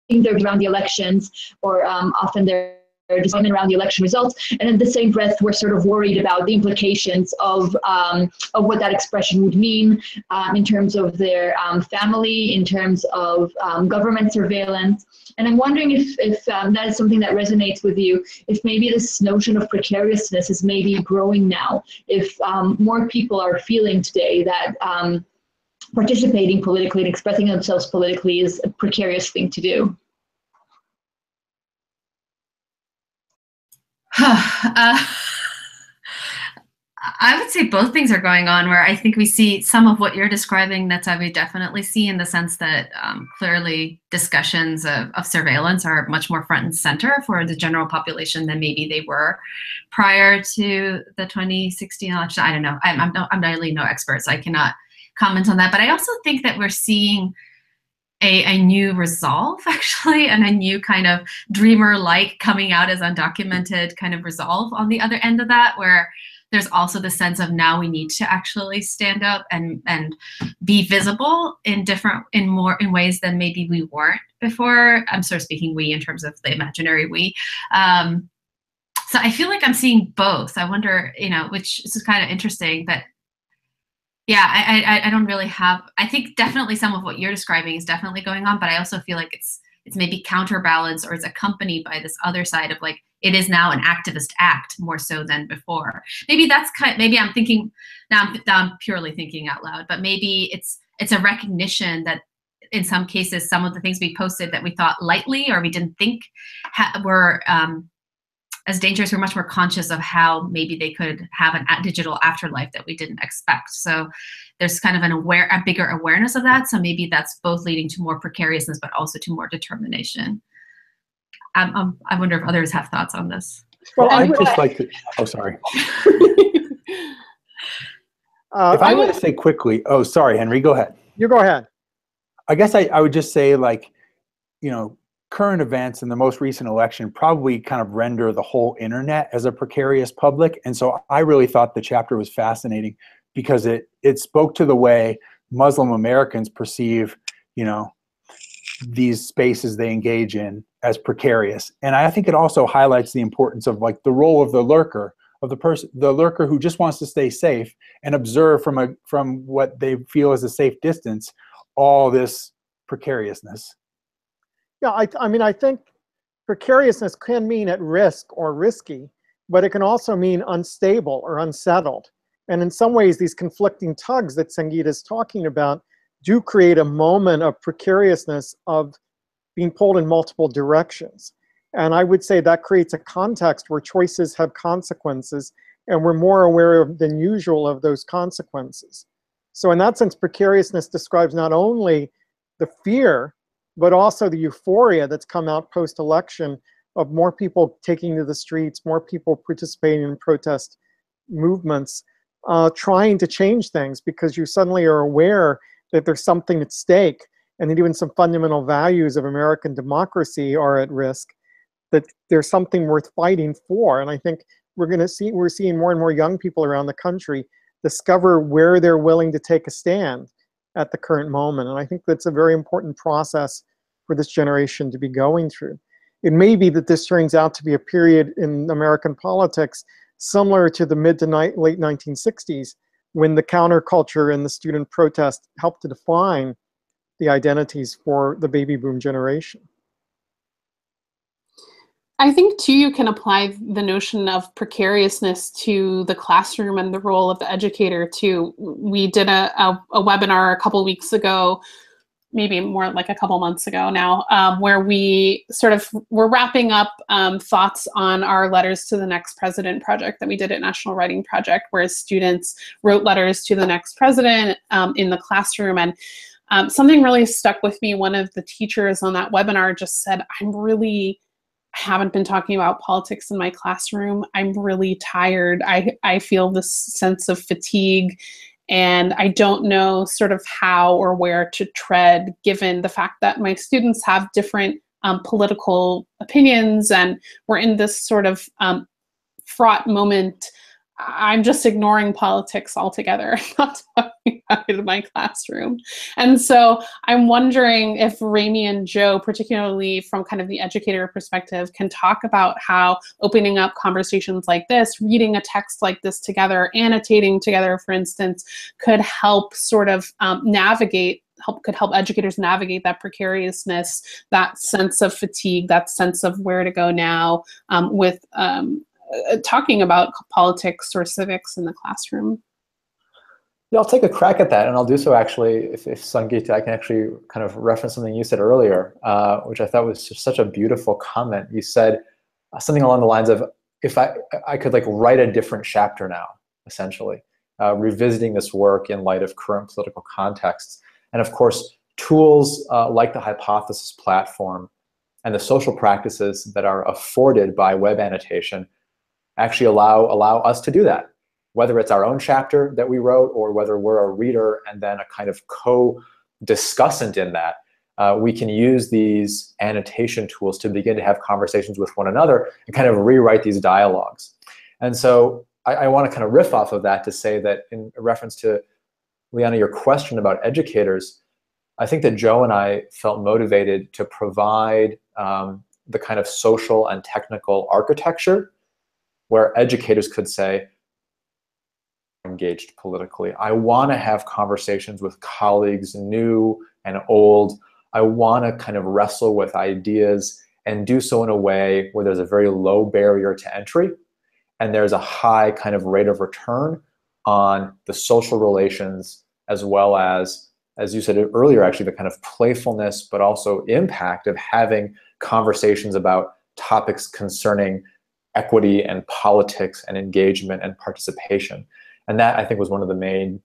their around the elections or um, often their disappointment around the election results, and in the same breath, we're sort of worried about the implications of um, of what that expression would mean um, in terms of their um, family, in terms of um, government surveillance. And I'm wondering if if um, that is something that resonates with you. If maybe this notion of precariousness is maybe growing now. If um, more people are feeling today that participating politically and expressing themselves politically is a precarious thing to do. uh, I would say both things are going on where I think we see some of what you're describing, That's we definitely see in the sense that um, clearly discussions of, of surveillance are much more front and center for the general population than maybe they were prior to the 2016 election. I don't know. I'm, I'm, no, I'm really no expert, so I cannot comment on that. But I also think that we're seeing a, a new resolve actually and a new kind of dreamer like coming out as undocumented kind of resolve on the other end of that where there's also the sense of now we need to actually stand up and and be visible in different in more in ways than maybe we weren't before i'm sort of speaking we in terms of the imaginary we um, so I feel like I'm seeing both. I wonder, you know, which is kind of interesting that yeah, I, I I don't really have I think definitely some of what you're describing is definitely going on, but I also feel like it's it's maybe counterbalanced or it's accompanied by this other side of like it is now an activist act more so than before. Maybe that's kind. Maybe I'm thinking now. I'm, now I'm purely thinking out loud, but maybe it's it's a recognition that in some cases some of the things we posted that we thought lightly or we didn't think were um, as dangerous we're much more conscious of how maybe they could have an a digital afterlife that we didn't expect. So there's kind of an aware a bigger awareness of that. So maybe that's both leading to more precariousness but also to more determination. Um, um, i wonder if others have thoughts on this. Well i'd just like to oh sorry. Uh, if I were to say quickly, oh, sorry, Henry, go ahead. You go ahead. I guess I, I would just say, like, you know, current events and the most recent election probably kind of render the whole internet as a precarious public. And so I really thought the chapter was fascinating because it it spoke to the way Muslim Americans perceive, you know, these spaces they engage in as precarious. And I think it also highlights the importance of like the role of the lurker of the person the lurker who just wants to stay safe and observe from a from what they feel is a safe distance all this precariousness yeah i, I mean i think precariousness can mean at risk or risky but it can also mean unstable or unsettled and in some ways these conflicting tugs that sangita is talking about do create a moment of precariousness of being pulled in multiple directions and I would say that creates a context where choices have consequences, and we're more aware of, than usual of those consequences. So, in that sense, precariousness describes not only the fear, but also the euphoria that's come out post election of more people taking to the streets, more people participating in protest movements, uh, trying to change things because you suddenly are aware that there's something at stake and that even some fundamental values of American democracy are at risk that there's something worth fighting for. And I think we're going to see we're seeing more and more young people around the country discover where they're willing to take a stand at the current moment. And I think that's a very important process for this generation to be going through. It may be that this turns out to be a period in American politics similar to the mid to late 1960s when the counterculture and the student protest helped to define the identities for the baby boom generation. I think too you can apply the notion of precariousness to the classroom and the role of the educator too. We did a, a, a webinar a couple weeks ago, maybe more like a couple months ago now, um, where we sort of were wrapping up um, thoughts on our letters to the next president project that we did at National Writing Project, where students wrote letters to the next president um, in the classroom and. Um, something really stuck with me. One of the teachers on that webinar just said, I'm really haven't been talking about politics in my classroom. I'm really tired. I, I feel this sense of fatigue and I don't know sort of how or where to tread given the fact that my students have different um, political opinions and we're in this sort of um, fraught moment I'm just ignoring politics altogether. not talking about it in my classroom. And so I'm wondering if Remi and Joe, particularly from kind of the educator perspective, can talk about how opening up conversations like this, reading a text like this together, annotating together, for instance, could help sort of um, navigate help could help educators navigate that precariousness, that sense of fatigue, that sense of where to go now um, with um, uh, talking about politics or civics in the classroom? Yeah, I'll take a crack at that, and I'll do so actually. If, if Sangita, I can actually kind of reference something you said earlier, uh, which I thought was such a beautiful comment. You said uh, something along the lines of, "If I I could like write a different chapter now, essentially, uh, revisiting this work in light of current political contexts." And of course, tools uh, like the Hypothesis platform and the social practices that are afforded by web annotation actually allow allow us to do that. Whether it's our own chapter that we wrote or whether we're a reader and then a kind of co-discussant in that uh, we can use these annotation tools to begin to have conversations with one another and kind of rewrite these dialogues. And so i, I want to kind of riff off of that to say that in reference to liana your question about educators i think that joe and i felt motivated to provide um, the kind of social and technical architecture where educators could say, engaged politically. I want to have conversations with colleagues, new and old. I want to kind of wrestle with ideas and do so in a way where there's a very low barrier to entry and there's a high kind of rate of return on the social relations as well as as you said earlier actually the kind of playfulness but also impact of having conversations about topics concerning equity and politics and engagement and participation. And that i think was one of the main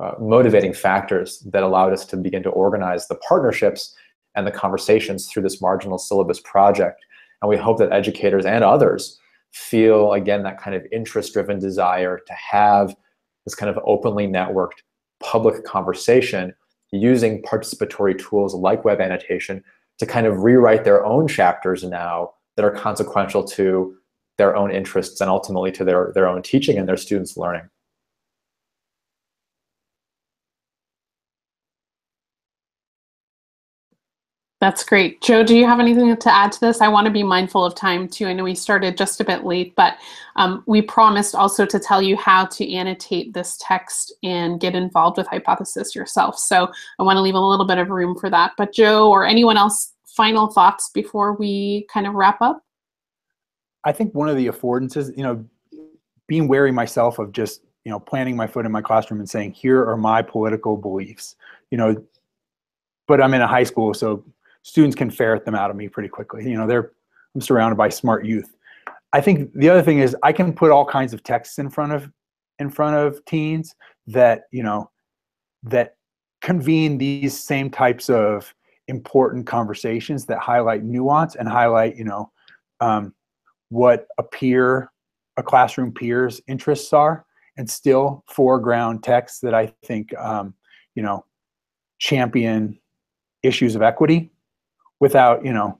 uh, motivating factors that allowed us to begin to organize the partnerships and the conversations through this marginal syllabus project. And we hope that educators and others feel again that kind of interest driven desire to have this kind of openly networked public conversation using participatory tools like web annotation to kind of rewrite their own chapters now that are consequential to their own interests and ultimately to their, their own teaching and their students' learning. That's great. Joe, do you have anything to add to this? I want to be mindful of time too. I know we started just a bit late, but um, we promised also to tell you how to annotate this text and get involved with Hypothesis yourself. So I want to leave a little bit of room for that. But Joe or anyone else, final thoughts before we kind of wrap up? I think one of the affordances, you know, being wary myself of just, you know, planting my foot in my classroom and saying, here are my political beliefs, you know, but I'm in a high school, so students can ferret them out of me pretty quickly. You know, they're I'm surrounded by smart youth. I think the other thing is I can put all kinds of texts in front of in front of teens that you know that convene these same types of important conversations that highlight nuance and highlight you know um, what a peer a classroom peer's interests are and still foreground texts that i think um, you know champion issues of equity without you know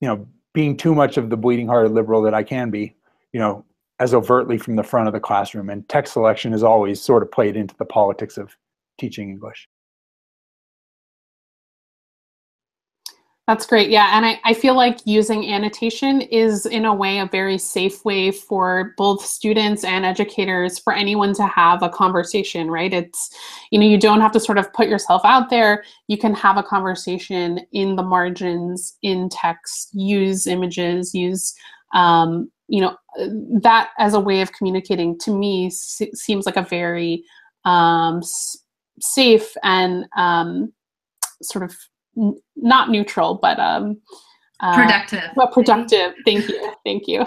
you know being too much of the bleeding hearted liberal that I can be, you know, as overtly from the front of the classroom. And text selection is always sort of played into the politics of teaching English. That's great. Yeah. And I, I feel like using annotation is, in a way, a very safe way for both students and educators for anyone to have a conversation, right? It's, you know, you don't have to sort of put yourself out there. You can have a conversation in the margins, in text, use images, use, um, you know, that as a way of communicating to me seems like a very um, safe and um, sort of not neutral, but um, uh, productive. But productive. Thank you. Thank you.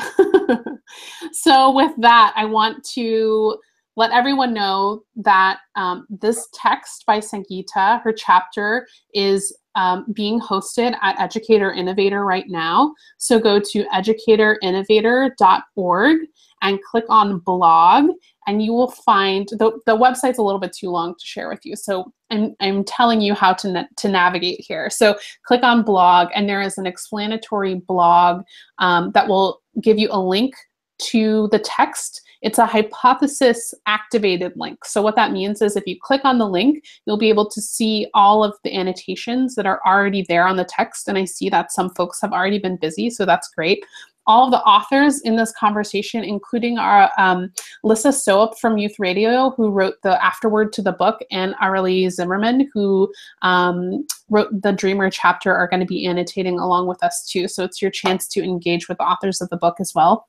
so with that, I want to let everyone know that um, this text by Sangita, her chapter is um, being hosted at Educator Innovator right now. So go to educatorinnovator.org and click on blog and you will find the, the website's a little bit too long to share with you. So I'm, I'm telling you how to, na to navigate here. So click on blog and there is an explanatory blog um, that will give you a link to the text. It's a hypothesis activated link. So what that means is if you click on the link, you'll be able to see all of the annotations that are already there on the text. And I see that some folks have already been busy, so that's great all of the authors in this conversation, including our um, Lissa Soep from Youth Radio, who wrote the afterword to the book, and Arely Zimmerman, who um, wrote the Dreamer chapter, are going to be annotating along with us too. So it's your chance to engage with the authors of the book as well.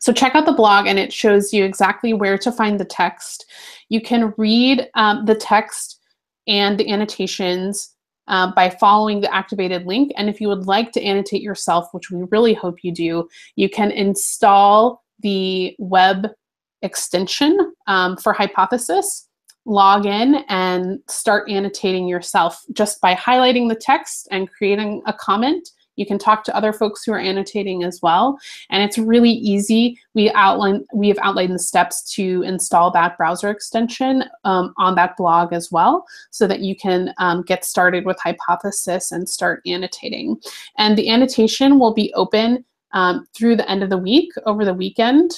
So check out the blog and it shows you exactly where to find the text. You can read um, the text and the annotations uh, by following the activated link. And if you would like to annotate yourself, which we really hope you do, you can install the web extension um, for Hypothesis, log in and start annotating yourself just by highlighting the text and creating a comment you can talk to other folks who are annotating as well. And it's really easy. We outline we have outlined the steps to install that browser extension um, on that blog as well, so that you can um, get started with Hypothesis and start annotating. And the annotation will be open um, through the end of the week, over the weekend.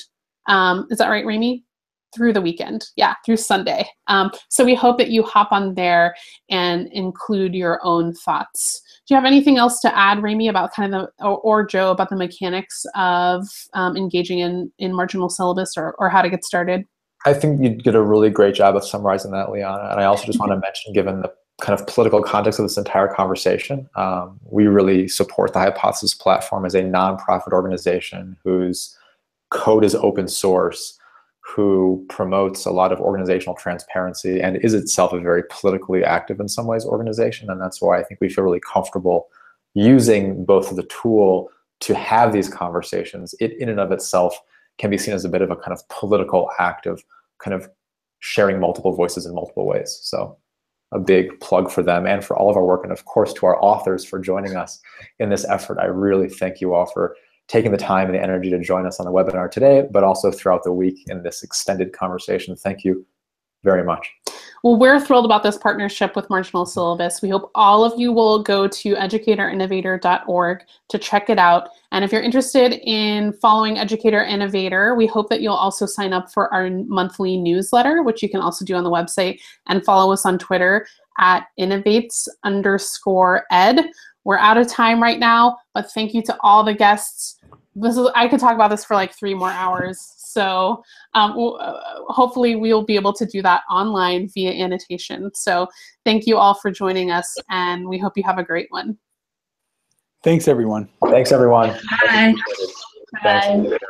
Um, is that right, Rami? through the weekend. Yeah, through Sunday. Um, so we hope that you hop on there and include your own thoughts you have anything else to add, Rami, about kind of the, or, or Joe, about the mechanics of um, engaging in, in marginal syllabus or, or how to get started? I think you did a really great job of summarizing that, Liana. And I also just want to mention, given the kind of political context of this entire conversation, um, we really support the Hypothesis Platform as a nonprofit organization whose code is open source, who promotes a lot of organizational transparency and is itself a very politically active in some ways organization. And that's why I think we feel really comfortable using both the tool to have these conversations. It in and of itself can be seen as a bit of a kind of political act of kind of sharing multiple voices in multiple ways. So a big plug for them and for all of our work and of course to our authors for joining us in this effort. I really thank you all for taking the time and the energy to join us on the webinar today, but also throughout the week in this extended conversation. Thank you very much. Well, we're thrilled about this partnership with Marginal Syllabus. We hope all of you will go to educatorinnovator.org to check it out. And if you're interested in following Educator Innovator, we hope that you'll also sign up for our monthly newsletter, which you can also do on the website, and follow us on Twitter at innovates underscore ed. We're out of time right now, but thank you to all the guests. This is I could talk about this for like three more hours. So um, we'll, uh, hopefully we'll be able to do that online via annotation. So thank you all for joining us, and we hope you have a great one. Thanks, everyone. Thanks, everyone. Bye. Thanks.